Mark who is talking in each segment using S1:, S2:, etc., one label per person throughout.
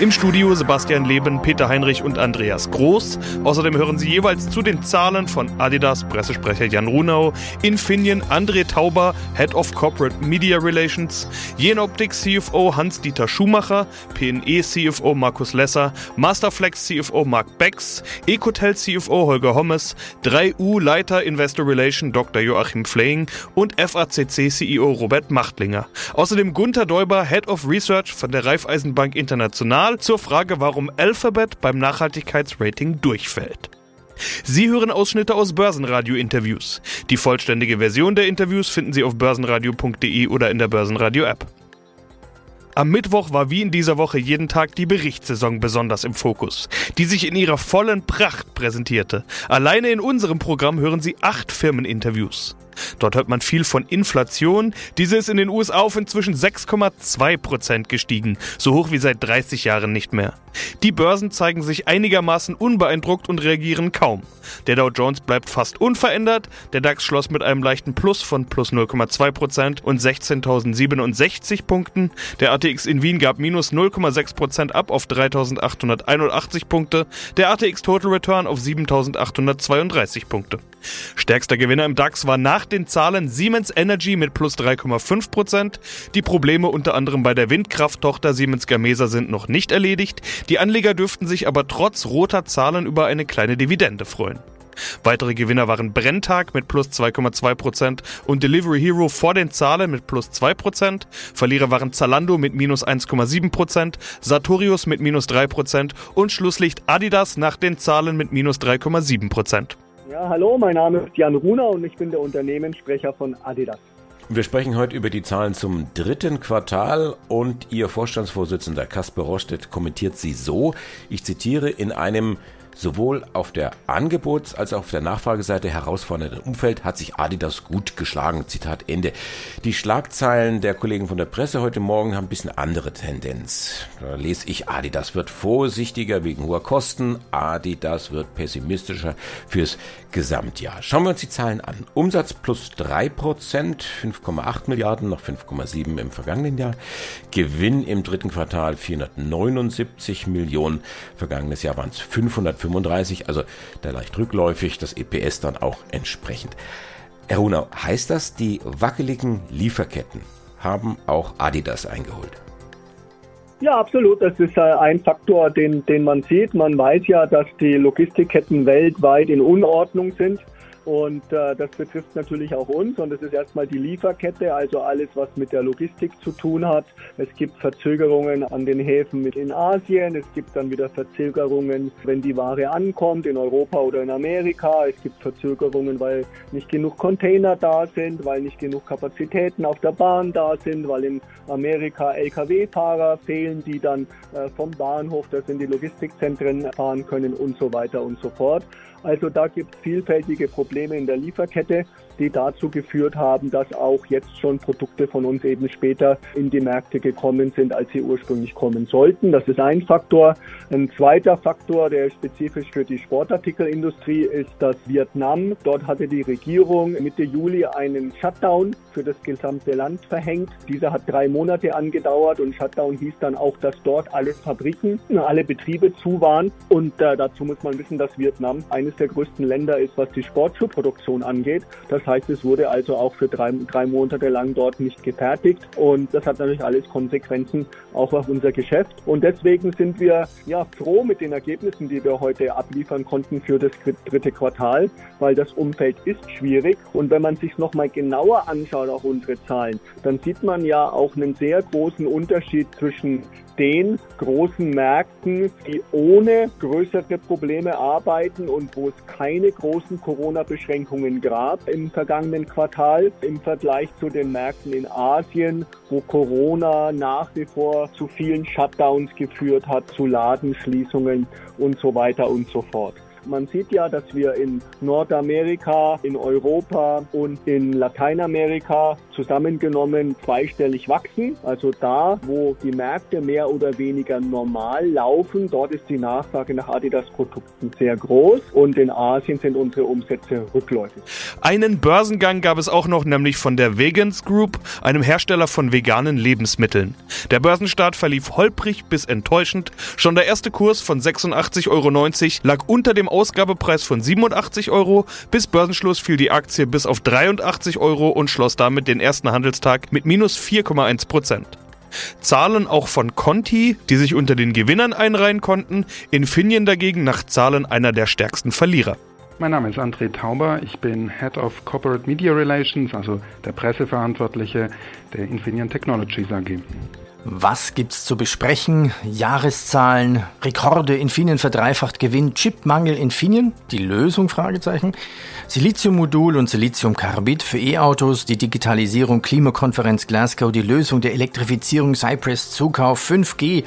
S1: Im Studio Sebastian Leben, Peter Heinrich und Andreas Groß. Außerdem hören Sie jeweils zu den Zahlen von Adidas Pressesprecher Jan Runau, Infineon André Tauber, Head of Corporate Media Relations, Jenoptik CFO Hans-Dieter Schumacher, PNE CFO Markus Lesser, Masterflex CFO Mark Becks, Ecotel CFO Holger Hommes, 3U Leiter Investor Relation Dr. Joachim Fleying und FACC CEO Robert Machtlinger. Außerdem Gunther Däuber, Head of Research von der Raiffeisenbank International International zur Frage, warum Alphabet beim Nachhaltigkeitsrating durchfällt. Sie hören Ausschnitte aus Börsenradio-Interviews. Die vollständige Version der Interviews finden Sie auf börsenradio.de oder in der Börsenradio-App. Am Mittwoch war wie in dieser Woche jeden Tag die Berichtssaison besonders im Fokus, die sich in ihrer vollen Pracht präsentierte. Alleine in unserem Programm hören Sie acht Firmeninterviews. Dort hört man viel von Inflation. Diese ist in den USA auf inzwischen 6,2 Prozent gestiegen, so hoch wie seit 30 Jahren nicht mehr. Die Börsen zeigen sich einigermaßen unbeeindruckt und reagieren kaum. Der Dow Jones bleibt fast unverändert, der DAX schloss mit einem leichten Plus von plus 0,2 Prozent und 16.067 Punkten. Der ATX in Wien gab minus 0,6 Prozent ab auf 3.881 Punkte, der ATX Total Return auf 7.832 Punkte. Stärkster Gewinner im DAX war nach den Zahlen Siemens Energy mit plus 3,5 Prozent. Die Probleme unter anderem bei der Windkrafttochter Siemens Gamesa sind noch nicht erledigt. Die Anleger dürften sich aber trotz roter Zahlen über eine kleine Dividende freuen. Weitere Gewinner waren Brenntag mit plus 2,2 Prozent und Delivery Hero vor den Zahlen mit plus 2%. Prozent. Verlierer waren Zalando mit minus 1,7%, Prozent, Sartorius mit minus 3 Prozent und Schlusslicht Adidas nach den Zahlen mit minus 3,7%.
S2: Ja, hallo, mein Name ist Jan Runer und ich bin der Unternehmenssprecher von Adidas.
S3: Wir sprechen heute über die Zahlen zum dritten Quartal und Ihr Vorstandsvorsitzender Kasper Rostedt kommentiert sie so, ich zitiere, in einem Sowohl auf der Angebots- als auch auf der Nachfrageseite herausfordernden Umfeld hat sich Adidas gut geschlagen. Zitat Ende. Die Schlagzeilen der Kollegen von der Presse heute Morgen haben ein bisschen andere Tendenz. Da lese ich, Adidas wird vorsichtiger wegen hoher Kosten. Adidas wird pessimistischer fürs Gesamtjahr. Schauen wir uns die Zahlen an. Umsatz plus 3%, 5,8 Milliarden, noch 5,7 im vergangenen Jahr. Gewinn im dritten Quartal 479 Millionen. Vergangenes Jahr waren es 500 35, also da leicht rückläufig, das EPS dann auch entsprechend. Herr Runau, heißt das, die wackeligen Lieferketten haben auch Adidas eingeholt?
S2: Ja, absolut. Das ist äh, ein Faktor, den, den man sieht. Man weiß ja, dass die Logistikketten weltweit in Unordnung sind. Und äh, das betrifft natürlich auch uns. Und das ist erstmal die Lieferkette, also alles, was mit der Logistik zu tun hat. Es gibt Verzögerungen an den Häfen mit in Asien. Es gibt dann wieder Verzögerungen, wenn die Ware ankommt in Europa oder in Amerika. Es gibt Verzögerungen, weil nicht genug Container da sind, weil nicht genug Kapazitäten auf der Bahn da sind, weil in Amerika Lkw-Fahrer fehlen, die dann äh, vom Bahnhof, das in die Logistikzentren fahren können und so weiter und so fort. Also da gibt es vielfältige Probleme in der Lieferkette die dazu geführt haben, dass auch jetzt schon Produkte von uns eben später in die Märkte gekommen sind, als sie ursprünglich kommen sollten. Das ist ein Faktor. Ein zweiter Faktor, der spezifisch für die Sportartikelindustrie ist, dass Vietnam, dort hatte die Regierung Mitte Juli einen Shutdown für das gesamte Land verhängt. Dieser hat drei Monate angedauert und Shutdown hieß dann auch, dass dort alle Fabriken, alle Betriebe zu waren. Und äh, dazu muss man wissen, dass Vietnam eines der größten Länder ist, was die Sportschuhproduktion angeht. Das das heißt, es wurde also auch für drei, drei Monate lang dort nicht gefertigt und das hat natürlich alles Konsequenzen auch auf unser Geschäft. Und deswegen sind wir ja froh mit den Ergebnissen, die wir heute abliefern konnten für das dritte Quartal, weil das Umfeld ist schwierig. Und wenn man sich nochmal genauer anschaut, auch unsere Zahlen, dann sieht man ja auch einen sehr großen Unterschied zwischen den großen Märkten, die ohne größere Probleme arbeiten und wo es keine großen Corona-Beschränkungen gab im vergangenen Quartal im Vergleich zu den Märkten in Asien, wo Corona nach wie vor zu vielen Shutdowns geführt hat, zu Ladenschließungen und so weiter und so fort. Man sieht ja, dass wir in Nordamerika, in Europa und in Lateinamerika zusammengenommen zweistellig wachsen. Also da, wo die Märkte mehr oder weniger normal laufen, dort ist die Nachfrage nach Adidas-Produkten sehr groß und in Asien sind unsere Umsätze rückläufig.
S1: Einen Börsengang gab es auch noch, nämlich von der Vegans Group, einem Hersteller von veganen Lebensmitteln. Der Börsenstart verlief holprig bis enttäuschend. Schon der erste Kurs von 86,90 Euro lag unter dem Ausgabepreis von 87 Euro. Bis Börsenschluss fiel die Aktie bis auf 83 Euro und schloss damit den ersten Handelstag mit minus 4,1 Prozent. Zahlen auch von Conti, die sich unter den Gewinnern einreihen konnten, Infineon dagegen nach Zahlen einer der stärksten Verlierer.
S4: Mein Name ist André Tauber, ich bin Head of Corporate Media Relations, also der Presseverantwortliche der Infineon Technologies AG.
S5: Was gibt's zu besprechen? Jahreszahlen, Rekorde, Infineon verdreifacht Gewinn, Chipmangel Infineon, die Lösung? Fragezeichen. Siliziummodul und Siliziumcarbid für E-Autos, die Digitalisierung, Klimakonferenz Glasgow, die Lösung der Elektrifizierung, Cypress Zukauf, 5G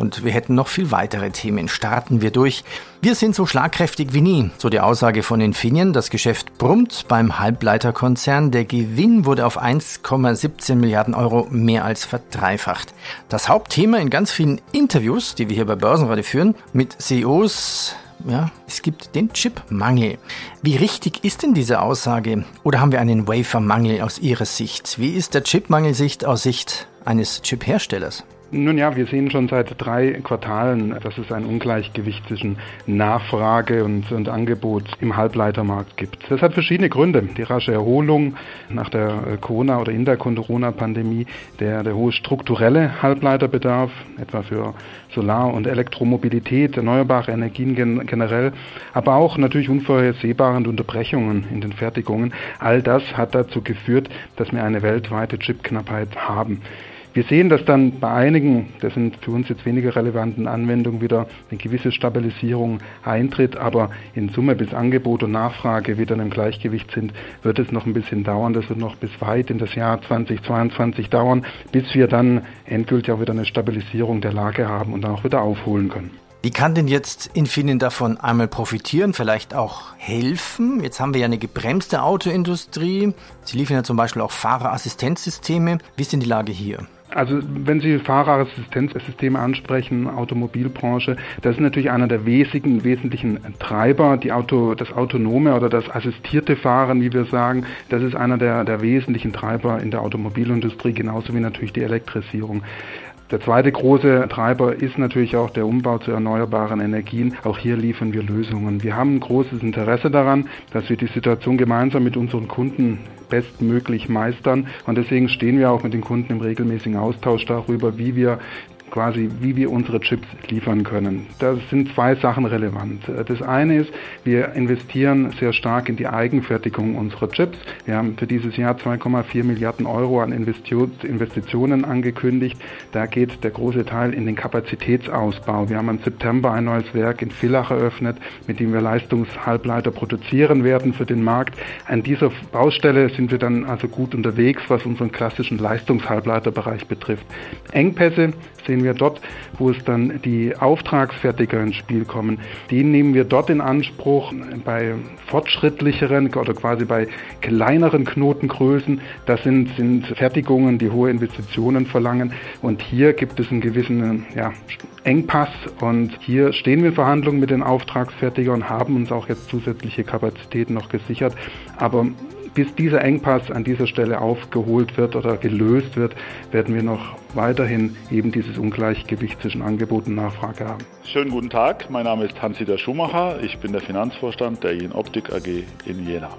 S5: und wir hätten noch viel weitere Themen. Starten wir durch. Wir sind so schlagkräftig wie nie, so die Aussage von Infineon. Das Geschäft brummt beim Halbleiterkonzern. Der Gewinn wurde auf 1,17 Milliarden Euro mehr als verdreifacht. Das Hauptthema in ganz vielen Interviews, die wir hier bei Börsenradio führen, mit CEOs, ja, es gibt den Chipmangel. Wie richtig ist denn diese Aussage? Oder haben wir einen Wafermangel aus Ihrer Sicht? Wie ist der Chipmangel-Sicht aus Sicht eines Chipherstellers?
S4: Nun ja, wir sehen schon seit drei Quartalen, dass es ein Ungleichgewicht zwischen Nachfrage und, und, Angebot im Halbleitermarkt gibt. Das hat verschiedene Gründe. Die rasche Erholung nach der äh, Corona- oder in der Corona-Pandemie, der, der hohe strukturelle Halbleiterbedarf, etwa für Solar- und Elektromobilität, erneuerbare Energien generell, aber auch natürlich unvorhersehbare Unterbrechungen in den Fertigungen. All das hat dazu geführt, dass wir eine weltweite Chipknappheit haben. Wir sehen, dass dann bei einigen, das sind für uns jetzt weniger relevanten Anwendungen, wieder eine gewisse Stabilisierung eintritt, aber in Summe bis Angebot und Nachfrage wieder in einem Gleichgewicht sind, wird es noch ein bisschen dauern. Das wird noch bis weit in das Jahr 2022 dauern, bis wir dann endgültig auch wieder eine Stabilisierung der Lage haben und dann auch wieder aufholen können.
S5: Wie kann denn jetzt Infineon davon einmal profitieren, vielleicht auch helfen? Jetzt haben wir ja eine gebremste Autoindustrie. Sie liefern ja zum Beispiel auch Fahrerassistenzsysteme. Wie ist denn die Lage hier?
S4: Also wenn Sie Fahrerassistenzsysteme ansprechen, Automobilbranche, das ist natürlich einer der wesentlichen, wesentlichen Treiber. Die Auto, das autonome oder das assistierte Fahren, wie wir sagen, das ist einer der, der wesentlichen Treiber in der Automobilindustrie, genauso wie natürlich die Elektrisierung. Der zweite große Treiber ist natürlich auch der Umbau zu erneuerbaren Energien. Auch hier liefern wir Lösungen. Wir haben ein großes Interesse daran, dass wir die Situation gemeinsam mit unseren Kunden bestmöglich meistern. Und deswegen stehen wir auch mit den Kunden im regelmäßigen Austausch darüber, wie wir quasi, wie wir unsere Chips liefern können. Da sind zwei Sachen relevant. Das eine ist, wir investieren sehr stark in die Eigenfertigung unserer Chips. Wir haben für dieses Jahr 2,4 Milliarden Euro an Investitionen angekündigt. Da geht der große Teil in den Kapazitätsausbau. Wir haben im September ein neues Werk in Villach eröffnet, mit dem wir Leistungshalbleiter produzieren werden für den Markt. An dieser Baustelle sind wir dann also gut unterwegs, was unseren klassischen Leistungshalbleiterbereich betrifft. Engpässe sehen wir dort, wo es dann die Auftragsfertiger ins Spiel kommen. Die nehmen wir dort in Anspruch bei fortschrittlicheren oder quasi bei kleineren Knotengrößen. Das sind, sind Fertigungen, die hohe Investitionen verlangen. Und hier gibt es einen gewissen ja, Engpass. Und hier stehen wir in Verhandlungen mit den Auftragsfertigern und haben uns auch jetzt zusätzliche Kapazitäten noch gesichert. Aber bis dieser Engpass an dieser Stelle aufgeholt wird oder gelöst wird, werden wir noch weiterhin eben dieses Ungleichgewicht zwischen Angebot und Nachfrage haben.
S6: Schönen guten Tag, mein Name ist Hans-Dieter Schumacher, ich bin der Finanzvorstand der Jen Optik AG in Jena.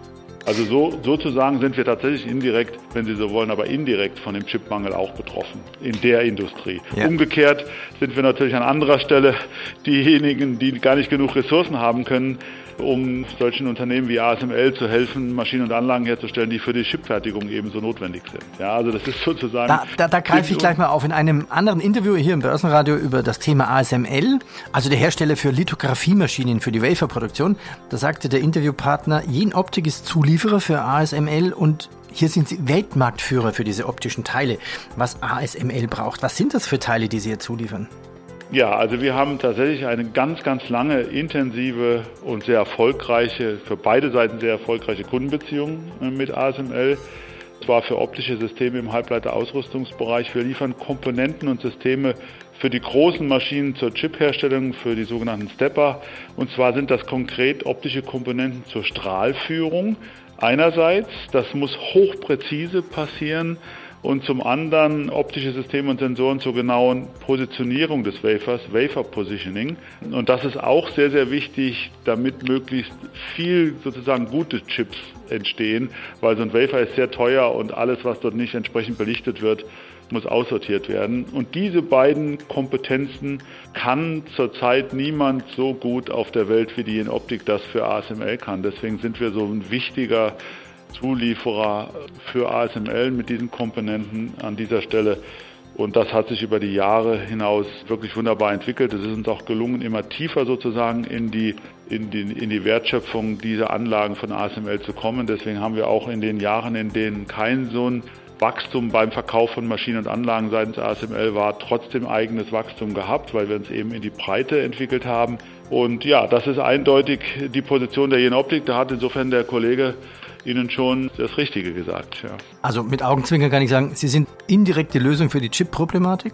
S6: Also so, sozusagen sind wir tatsächlich indirekt, wenn Sie so wollen, aber indirekt von dem Chipmangel auch betroffen in der Industrie. Ja. Umgekehrt sind wir natürlich an anderer Stelle diejenigen, die gar nicht genug Ressourcen haben können, um solchen Unternehmen wie ASML zu helfen, Maschinen und Anlagen herzustellen, die für die Chipfertigung ebenso notwendig sind. Ja, also das ist sozusagen.
S5: Da, da, da greife ich gleich mal auf. In einem anderen Interview hier im Börsenradio über das Thema ASML, also der Hersteller für Lithografiemaschinen für die Waferproduktion, da sagte der Interviewpartner, Jen Optik ist Zulieferer für ASML und hier sind Sie Weltmarktführer für diese optischen Teile. Was ASML braucht, was sind das für Teile, die Sie hier zuliefern?
S6: Ja, also wir haben tatsächlich eine ganz, ganz lange, intensive und sehr erfolgreiche, für beide Seiten sehr erfolgreiche Kundenbeziehung äh, mit ASML. Zwar für optische Systeme im Halbleiterausrüstungsbereich. Wir liefern Komponenten und Systeme für die großen Maschinen zur Chipherstellung, für die sogenannten Stepper. Und zwar sind das konkret optische Komponenten zur Strahlführung. Einerseits, das muss hochpräzise passieren und zum anderen optische Systeme und Sensoren zur genauen Positionierung des Wafers, Wafer Positioning. Und das ist auch sehr, sehr wichtig, damit möglichst viel sozusagen gute Chips entstehen, weil so ein Wafer ist sehr teuer und alles, was dort nicht entsprechend belichtet wird, muss aussortiert werden. Und diese beiden Kompetenzen kann zurzeit niemand so gut auf der Welt wie die in Optik das für ASML kann. Deswegen sind wir so ein wichtiger Zulieferer für ASML mit diesen Komponenten an dieser Stelle. Und das hat sich über die Jahre hinaus wirklich wunderbar entwickelt. Es ist uns auch gelungen, immer tiefer sozusagen in die, in die, in die Wertschöpfung dieser Anlagen von ASML zu kommen. Deswegen haben wir auch in den Jahren, in denen kein so ein Wachstum beim Verkauf von Maschinen und Anlagen seitens ASML war, trotzdem eigenes Wachstum gehabt, weil wir uns eben in die Breite entwickelt haben. Und ja, das ist eindeutig die Position der Jenoptik. Da hat insofern der Kollege Ihnen schon das Richtige gesagt. Ja.
S5: Also mit Augenzwinkern kann ich sagen, Sie sind indirekte Lösung für die Chip-Problematik?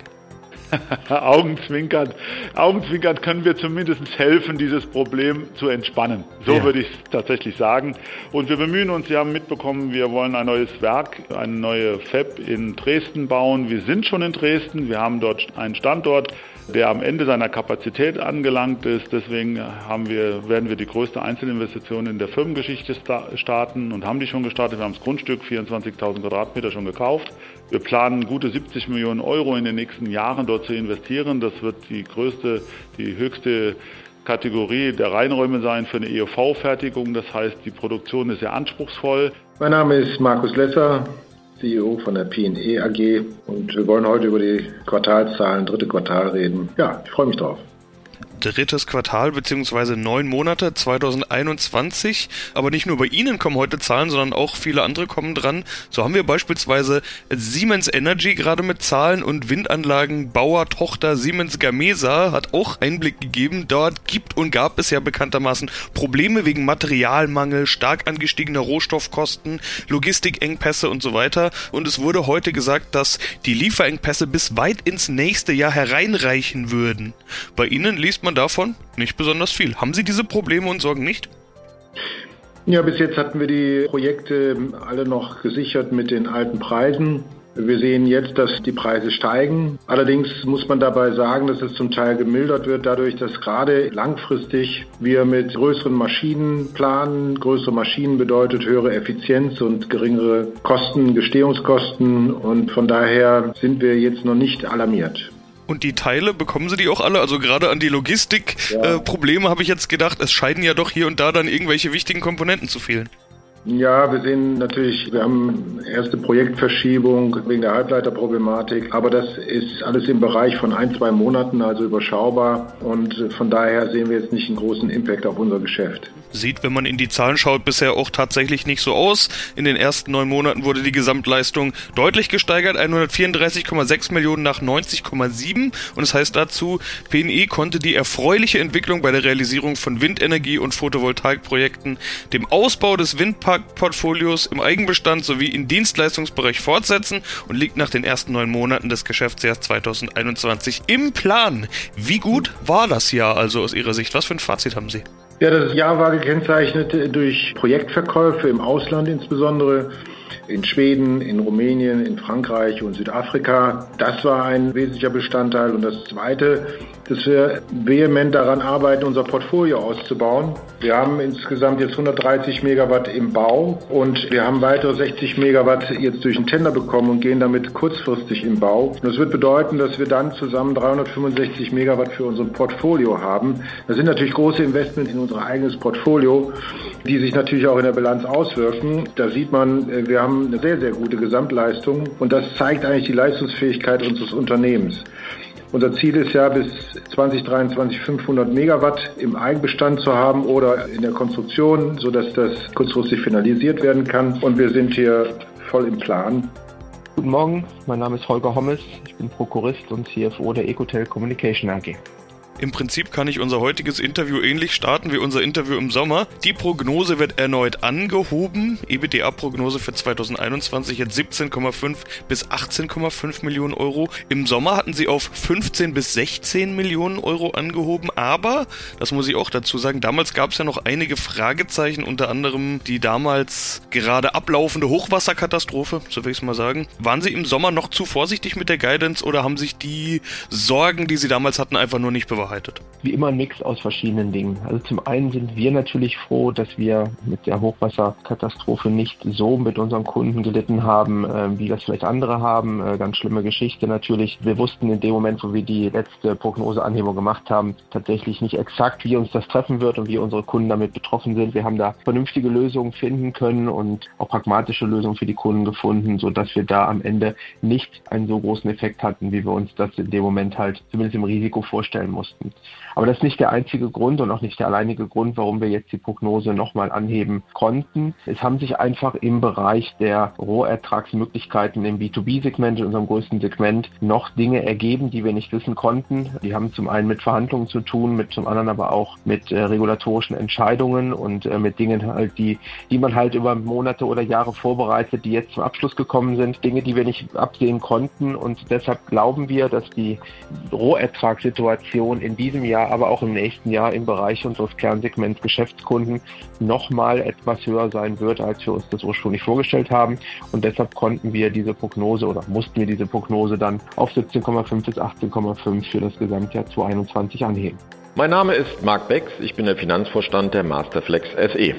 S6: Augenzwinkern. Augenzwinkern können wir zumindest helfen, dieses Problem zu entspannen. So ja. würde ich es tatsächlich sagen. Und wir bemühen uns, Sie haben mitbekommen, wir wollen ein neues Werk, eine neue Fab in Dresden bauen. Wir sind schon in Dresden. Wir haben dort einen Standort der am Ende seiner Kapazität angelangt ist. Deswegen haben wir, werden wir die größte Einzelinvestition in der Firmengeschichte starten und haben die schon gestartet. Wir haben das Grundstück 24.000 Quadratmeter schon gekauft. Wir planen gute 70 Millionen Euro in den nächsten Jahren dort zu investieren. Das wird die größte, die höchste Kategorie der Reinräume sein für eine EUV-Fertigung. Das heißt, die Produktion ist sehr anspruchsvoll.
S7: Mein Name ist Markus Lesser. CEO von der PNE AG und wir wollen heute über die Quartalszahlen, dritte Quartal reden. Ja, ich freue mich drauf
S1: drittes Quartal bzw. neun Monate 2021. Aber nicht nur bei Ihnen kommen heute Zahlen, sondern auch viele andere kommen dran. So haben wir beispielsweise Siemens Energy gerade mit Zahlen und Windanlagenbauer Tochter Siemens Gamesa hat auch Einblick gegeben. Dort gibt und gab es ja bekanntermaßen Probleme wegen Materialmangel, stark angestiegener Rohstoffkosten, Logistikengpässe und so weiter. Und es wurde heute gesagt, dass die Lieferengpässe bis weit ins nächste Jahr hereinreichen würden. Bei Ihnen liest man davon nicht besonders viel. Haben Sie diese Probleme und Sorgen nicht?
S7: Ja, bis jetzt hatten wir die Projekte alle noch gesichert mit den alten Preisen. Wir sehen jetzt, dass die Preise steigen. Allerdings muss man dabei sagen, dass es zum Teil gemildert wird, dadurch, dass gerade langfristig wir mit größeren Maschinen planen. Größere Maschinen bedeutet höhere Effizienz und geringere Kosten, Gestehungskosten. Und von daher sind wir jetzt noch nicht alarmiert.
S1: Und die Teile, bekommen sie die auch alle? Also gerade an die Logistikprobleme ja. äh, habe ich jetzt gedacht, es scheiden ja doch hier und da dann irgendwelche wichtigen Komponenten zu fehlen.
S7: Ja, wir sehen natürlich, wir haben erste Projektverschiebung wegen der Halbleiterproblematik, aber das ist alles im Bereich von ein, zwei Monaten, also überschaubar und von daher sehen wir jetzt nicht einen großen Impact auf unser Geschäft.
S1: Sieht, wenn man in die Zahlen schaut, bisher auch tatsächlich nicht so aus. In den ersten neun Monaten wurde die Gesamtleistung deutlich gesteigert, 134,6 Millionen nach 90,7 und das heißt dazu, PNE konnte die erfreuliche Entwicklung bei der Realisierung von Windenergie und Photovoltaikprojekten, dem Ausbau des Windparks Portfolios im Eigenbestand sowie im Dienstleistungsbereich fortsetzen und liegt nach den ersten neun Monaten des Geschäftsjahres 2021 im Plan. Wie gut war das Jahr also aus Ihrer Sicht? Was für ein Fazit haben Sie?
S7: Ja, das Jahr war gekennzeichnet durch Projektverkäufe im Ausland insbesondere in Schweden, in Rumänien, in Frankreich und Südafrika. Das war ein wesentlicher Bestandteil. Und das Zweite, dass wir vehement daran arbeiten, unser Portfolio auszubauen. Wir haben insgesamt jetzt 130 Megawatt im Bau und wir haben weitere 60 Megawatt jetzt durch den Tender bekommen und gehen damit kurzfristig im Bau. Und das wird bedeuten, dass wir dann zusammen 365 Megawatt für unser Portfolio haben. Das sind natürlich große Investments in unser eigenes Portfolio, die sich natürlich auch in der Bilanz auswirken. Da sieht man, wir wir haben eine sehr, sehr gute Gesamtleistung und das zeigt eigentlich die Leistungsfähigkeit unseres Unternehmens. Unser Ziel ist ja, bis 2023 500 Megawatt im Eigenbestand zu haben oder in der Konstruktion, sodass das kurzfristig finalisiert werden kann. Und wir sind hier voll im Plan.
S8: Guten Morgen, mein Name ist Holger Hommes, ich bin Prokurist und CFO der Ecotel Communication AG.
S1: Im Prinzip kann ich unser heutiges Interview ähnlich starten wie unser Interview im Sommer. Die Prognose wird erneut angehoben. EBITDA-Prognose für 2021 jetzt 17,5 bis 18,5 Millionen Euro. Im Sommer hatten sie auf 15 bis 16 Millionen Euro angehoben. Aber, das muss ich auch dazu sagen, damals gab es ja noch einige Fragezeichen, unter anderem die damals gerade ablaufende Hochwasserkatastrophe, so will ich es mal sagen. Waren Sie im Sommer noch zu vorsichtig mit der Guidance oder haben sich die Sorgen, die Sie damals hatten, einfach nur nicht bewahrt? Bewahrheitet?
S8: Wie immer ein Mix aus verschiedenen Dingen. Also zum einen sind wir natürlich froh, dass wir mit der Hochwasserkatastrophe nicht so mit unseren Kunden gelitten haben, äh, wie das vielleicht andere haben. Äh, ganz schlimme Geschichte natürlich. Wir wussten in dem Moment, wo wir die letzte Prognoseanhebung gemacht haben, tatsächlich nicht exakt, wie uns das treffen wird und wie unsere Kunden damit betroffen sind. Wir haben da vernünftige Lösungen finden können und auch pragmatische Lösungen für die Kunden gefunden, sodass wir da am Ende nicht einen so großen Effekt hatten, wie wir uns das in dem Moment halt zumindest im Risiko vorstellen mussten mussten. Aber das ist nicht der einzige Grund und auch nicht der alleinige Grund, warum wir jetzt die Prognose nochmal anheben konnten. Es haben sich einfach im Bereich der Rohertragsmöglichkeiten im B2B-Segment, in unserem größten Segment, noch Dinge ergeben, die wir nicht wissen konnten. Die haben zum einen mit Verhandlungen zu tun, mit zum anderen aber auch mit äh, regulatorischen Entscheidungen und äh, mit Dingen halt, die, die man halt über Monate oder Jahre vorbereitet, die jetzt zum Abschluss gekommen sind. Dinge, die wir nicht absehen konnten und deshalb glauben wir, dass die Rohertragssituation in diesem Jahr, aber auch im nächsten Jahr im Bereich unseres Kernsegments Geschäftskunden nochmal etwas höher sein wird, als wir uns das ursprünglich vorgestellt haben. Und deshalb konnten wir diese Prognose oder mussten wir diese Prognose dann auf 17,5 bis 18,5 für das Gesamtjahr 2021 anheben.
S9: Mein Name ist Marc Becks, ich bin der Finanzvorstand der Masterflex SE.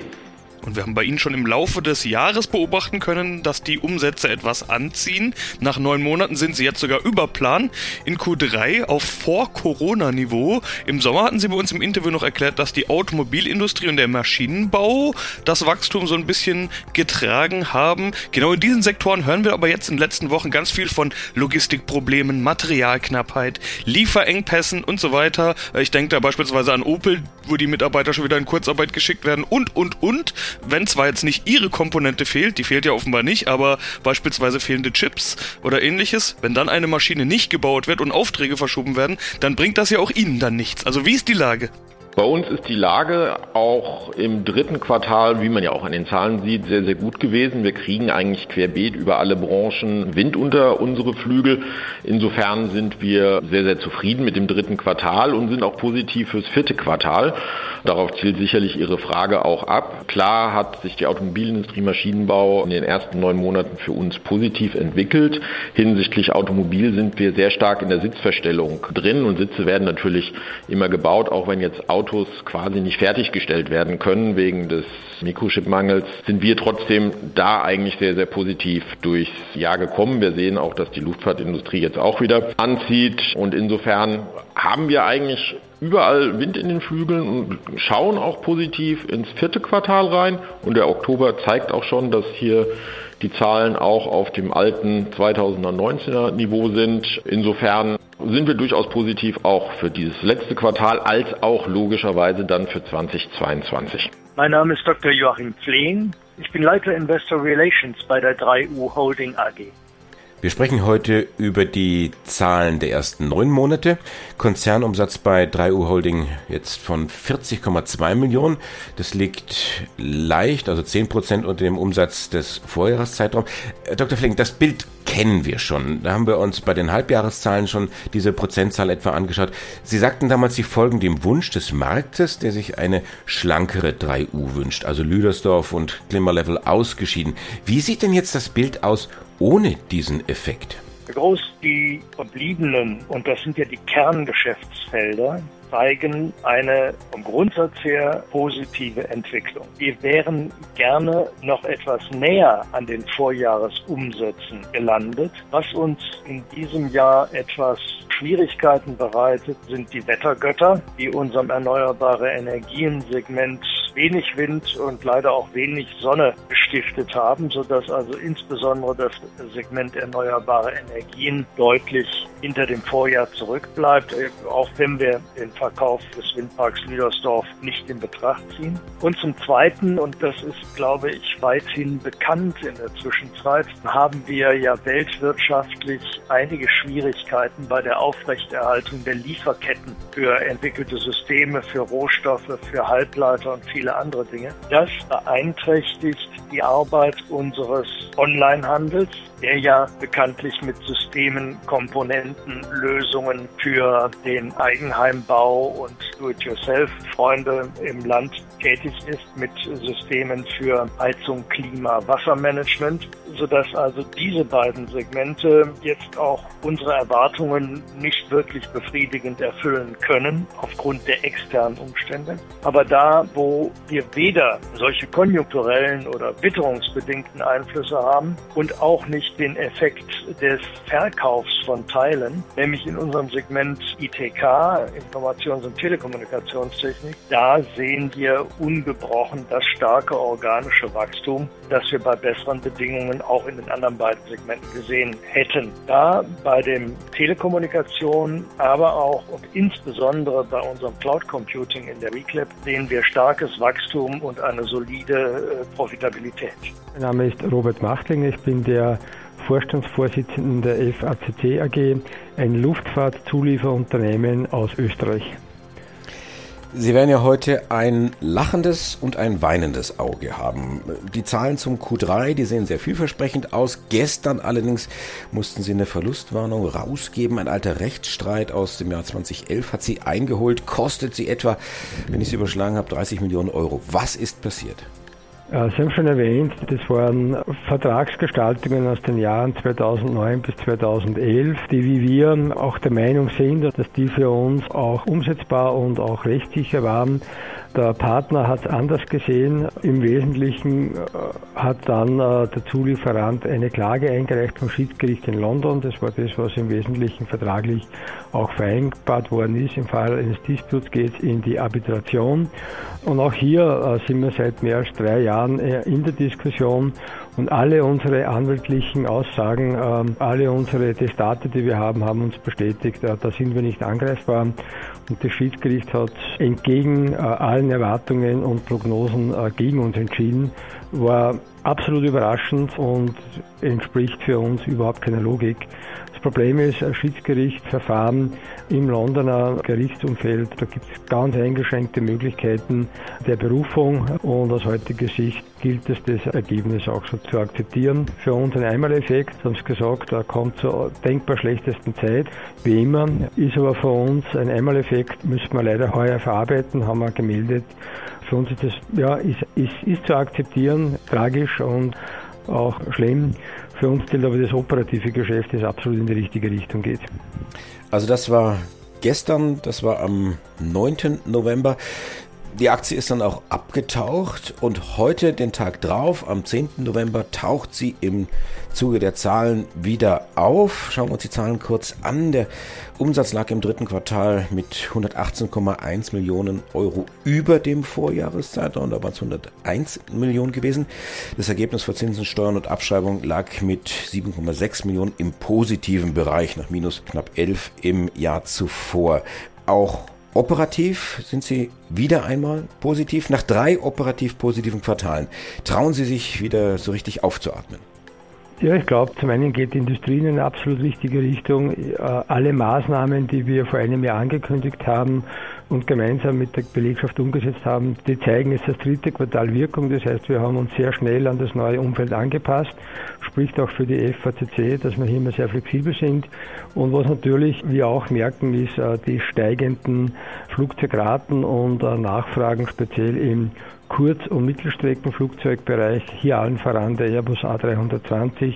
S1: Und wir haben bei Ihnen schon im Laufe des Jahres beobachten können, dass die Umsätze etwas anziehen. Nach neun Monaten sind sie jetzt sogar über Plan. In Q3 auf Vor-Corona-Niveau. Im Sommer hatten Sie bei uns im Interview noch erklärt, dass die Automobilindustrie und der Maschinenbau das Wachstum so ein bisschen getragen haben. Genau in diesen Sektoren hören wir aber jetzt in den letzten Wochen ganz viel von Logistikproblemen, Materialknappheit, Lieferengpässen und so weiter. Ich denke da beispielsweise an Opel, wo die Mitarbeiter schon wieder in Kurzarbeit geschickt werden und, und, und wenn zwar jetzt nicht ihre Komponente fehlt, die fehlt ja offenbar nicht, aber beispielsweise fehlende Chips oder ähnliches, wenn dann eine Maschine nicht gebaut wird und Aufträge verschoben werden, dann bringt das ja auch ihnen dann nichts. Also wie ist die Lage?
S9: Bei uns ist die Lage auch im dritten Quartal, wie man ja auch an den Zahlen sieht, sehr, sehr gut gewesen. Wir kriegen eigentlich querbeet über alle Branchen Wind unter unsere Flügel. Insofern sind wir sehr, sehr zufrieden mit dem dritten Quartal und sind auch positiv fürs vierte Quartal. Darauf zielt sicherlich Ihre Frage auch ab. Klar hat sich die Automobilindustrie Maschinenbau in den ersten neun Monaten für uns positiv entwickelt. Hinsichtlich Automobil sind wir sehr stark in der Sitzverstellung drin und Sitze werden natürlich immer gebaut, auch wenn jetzt Autos quasi nicht fertiggestellt werden können wegen des Mikrochipmangels, sind wir trotzdem da eigentlich sehr, sehr positiv durchs Jahr gekommen. Wir sehen auch, dass die Luftfahrtindustrie jetzt auch wieder anzieht und insofern haben wir eigentlich überall Wind in den Flügeln und schauen auch positiv ins vierte Quartal rein und der Oktober zeigt auch schon, dass hier die Zahlen auch auf dem alten 2019er Niveau sind. Insofern sind wir durchaus positiv auch für dieses letzte Quartal als auch logischerweise dann für 2022.
S10: Mein Name ist Dr. Joachim Flehn. Ich bin Leiter Investor Relations bei der 3U Holding AG.
S3: Wir sprechen heute über die Zahlen der ersten neun Monate. Konzernumsatz bei 3U Holding jetzt von 40,2 Millionen. Das liegt leicht, also 10 Prozent unter dem Umsatz des Vorjahreszeitraums. Äh, Dr. Flink, das Bild kennen wir schon. Da haben wir uns bei den Halbjahreszahlen schon diese Prozentzahl etwa angeschaut. Sie sagten damals, Sie folgen dem Wunsch des Marktes, der sich eine schlankere 3U wünscht, also Lüdersdorf und Klimmerlevel ausgeschieden. Wie sieht denn jetzt das Bild aus ohne diesen Effekt?
S10: Groß die verbliebenen, und das sind ja die Kerngeschäftsfelder, zeigen eine vom Grundsatz her positive Entwicklung. Wir wären gerne noch etwas näher an den Vorjahresumsätzen gelandet. Was uns in diesem Jahr etwas Schwierigkeiten bereitet, sind die Wettergötter, die unserem erneuerbare Energien-Segment wenig Wind und leider auch wenig Sonne gestiftet haben, sodass also insbesondere das Segment erneuerbare Energien deutlich hinter dem Vorjahr zurückbleibt, auch wenn wir den Verkauf des Windparks Lüdersdorf nicht in Betracht ziehen. Und zum Zweiten, und das ist, glaube ich, weithin bekannt in der Zwischenzeit, haben wir ja weltwirtschaftlich einige Schwierigkeiten bei der Aufrechterhaltung der Lieferketten für entwickelte Systeme, für Rohstoffe, für Halbleiter und viele andere Dinge. Das beeinträchtigt die Arbeit unseres Onlinehandels, der ja bekanntlich mit Systemen, Komponenten, Lösungen für den Eigenheimbau und Do-it-yourself-Freunde im Land tätig ist, mit Systemen für Heizung, Klima, Wassermanagement, sodass also diese beiden Segmente jetzt auch unsere Erwartungen nicht wirklich befriedigend erfüllen können aufgrund der externen Umstände. Aber da, wo wir weder solche konjunkturellen oder witterungsbedingten Einflüsse haben und auch nicht den Effekt des Verkaufs von Teilen, nämlich in unserem Segment ITK, Informations- und Telekommunikationstechnik, da sehen wir ungebrochen das starke organische Wachstum, das wir bei besseren Bedingungen auch in den anderen beiden Segmenten gesehen hätten. Da bei dem Telekommunikation, aber auch und insbesondere bei unserem Cloud Computing in der Reclap sehen wir starkes Wachstum und eine solide äh, Profitabilität.
S11: Mein Name ist Robert Machtling, ich bin der Vorstandsvorsitzende der FACC AG, ein Luftfahrtzulieferunternehmen aus Österreich.
S3: Sie werden ja heute ein lachendes und ein weinendes Auge haben. Die Zahlen zum Q3, die sehen sehr vielversprechend aus. Gestern allerdings mussten Sie eine Verlustwarnung rausgeben. Ein alter Rechtsstreit aus dem Jahr 2011 hat Sie eingeholt, kostet Sie etwa, wenn ich es überschlagen habe, 30 Millionen Euro. Was ist passiert?
S11: Äh, Sie haben schon erwähnt, das waren Vertragsgestaltungen aus den Jahren 2009 bis 2011, die wie wir auch der Meinung sind, dass die für uns auch umsetzbar und auch rechtssicher waren. Der Partner hat es anders gesehen. Im Wesentlichen äh, hat dann äh, der Zulieferant eine Klage eingereicht vom Schiedsgericht in London. Das war das, was im Wesentlichen vertraglich auch vereinbart worden ist. Im Fall eines Disputes geht es in die Arbitration. Und auch hier sind wir seit mehr als drei Jahren äh, in der Diskussion und alle unsere anwaltlichen Aussagen, ähm, alle unsere Testate, die wir haben, haben uns bestätigt, äh, da sind wir nicht angreifbar. Und das Schiedsgericht hat entgegen äh, allen Erwartungen und Prognosen gegen uns entschieden. War absolut überraschend und entspricht für uns überhaupt keiner Logik. Das Problem ist, ein Schiedsgerichtsverfahren im Londoner Gerichtsumfeld, da gibt es ganz eingeschränkte Möglichkeiten der Berufung und aus heutiger Sicht gilt es, das Ergebnis auch so zu akzeptieren. Für uns ein Einmaleffekt, haben Sie gesagt, er kommt zur denkbar schlechtesten Zeit, wie immer, ist aber für uns ein Einmaleffekt, müssen wir leider heuer verarbeiten, haben wir gemeldet. Für uns ist das, ja, ist, ist, ist zu akzeptieren, tragisch und auch schlimm. Für uns gilt aber das operative Geschäft, das absolut in die richtige Richtung geht.
S3: Also das war gestern, das war am 9. November. Die Aktie ist dann auch abgetaucht und heute, den Tag drauf, am 10. November, taucht sie im Zuge der Zahlen wieder auf. Schauen wir uns die Zahlen kurz an. Der Umsatz lag im dritten Quartal mit 118,1 Millionen Euro über dem Vorjahreszeitraum. Da waren es 101 Millionen gewesen. Das Ergebnis vor Zinsen, Steuern und Abschreibung lag mit 7,6 Millionen im positiven Bereich nach minus knapp 11 im Jahr zuvor. Auch Operativ sind Sie wieder einmal positiv. Nach drei operativ positiven Quartalen trauen Sie sich wieder so richtig aufzuatmen.
S11: Ja, ich glaube, zum einen geht die Industrie in eine absolut richtige Richtung. Äh, alle Maßnahmen, die wir vor einem Jahr angekündigt haben und gemeinsam mit der Belegschaft umgesetzt haben, die zeigen jetzt das dritte Quartal Wirkung. Das heißt, wir haben uns sehr schnell an das neue Umfeld angepasst. Spricht auch für die FACC, dass wir hier immer sehr flexibel sind. Und was natürlich wir auch merken, ist äh, die steigenden Flugzeugraten und äh, Nachfragen speziell im Kurz- und Mittelstreckenflugzeugbereich, hier allen voran der Airbus A320,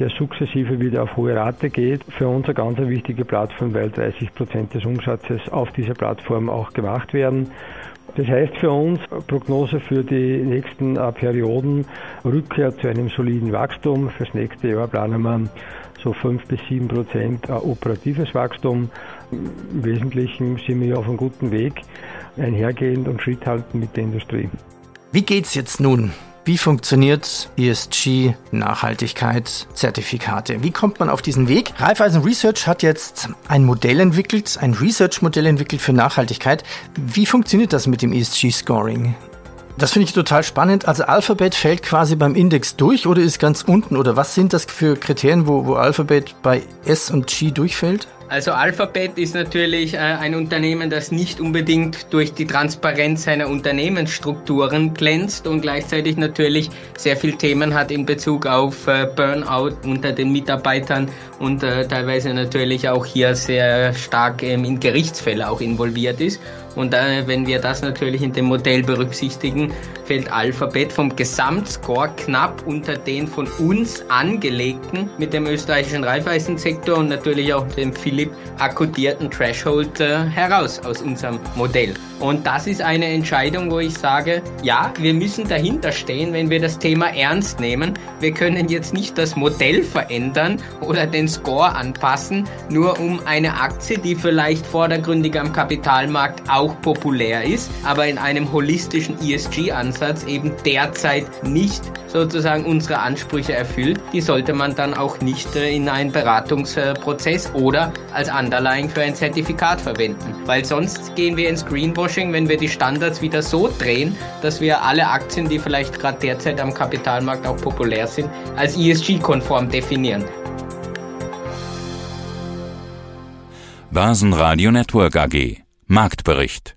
S11: der sukzessive wieder auf hohe Rate geht. Für uns eine ganz wichtige Plattform, weil 30 Prozent des Umsatzes auf dieser Plattform auch gemacht werden. Das heißt für uns Prognose für die nächsten äh, Perioden Rückkehr zu einem soliden Wachstum. Fürs nächste Jahr planen wir so 5 bis 7 Prozent äh, operatives Wachstum. Im Wesentlichen sind wir auf einem guten Weg, einhergehend und Schritt halten mit der Industrie.
S5: Wie geht's jetzt nun? Wie funktioniert ESG, Nachhaltigkeit, Zertifikate? Wie kommt man auf diesen Weg? Raiffeisen Research hat jetzt ein Modell entwickelt, ein Research-Modell entwickelt für Nachhaltigkeit. Wie funktioniert das mit dem ESG-Scoring? Das finde ich total spannend. Also Alphabet fällt quasi beim Index durch oder ist ganz unten? Oder was sind das für Kriterien, wo, wo Alphabet bei S und G durchfällt?
S12: Also Alphabet ist natürlich äh, ein Unternehmen, das nicht unbedingt durch die Transparenz seiner Unternehmensstrukturen glänzt und gleichzeitig natürlich sehr viel Themen hat in Bezug auf äh, Burnout unter den Mitarbeitern und äh, teilweise natürlich auch hier sehr stark ähm, in Gerichtsfälle auch involviert ist. Und äh, wenn wir das natürlich in dem Modell berücksichtigen, fällt Alphabet vom Gesamtscore knapp unter den von uns angelegten mit dem österreichischen Reifeisensektor und natürlich auch dem Philipp akkodierten Threshold äh, heraus aus unserem Modell. Und das ist eine Entscheidung, wo ich sage, ja, wir müssen dahinter stehen, wenn wir das Thema ernst nehmen. Wir können jetzt nicht das Modell verändern oder den Score anpassen, nur um eine Aktie, die vielleicht vordergründig am Kapitalmarkt auch populär ist, aber in einem holistischen ESG-Ansatz eben derzeit nicht sozusagen unsere Ansprüche erfüllt, die sollte man dann auch nicht äh, in einen Beratungsprozess oder als Underlying für ein Zertifikat verwenden. Weil sonst gehen wir ins Greenwashing, wenn wir die Standards wieder so drehen, dass wir alle Aktien, die vielleicht gerade derzeit am Kapitalmarkt auch populär sind, als ESG-konform definieren.
S13: Börsenradio Network AG Marktbericht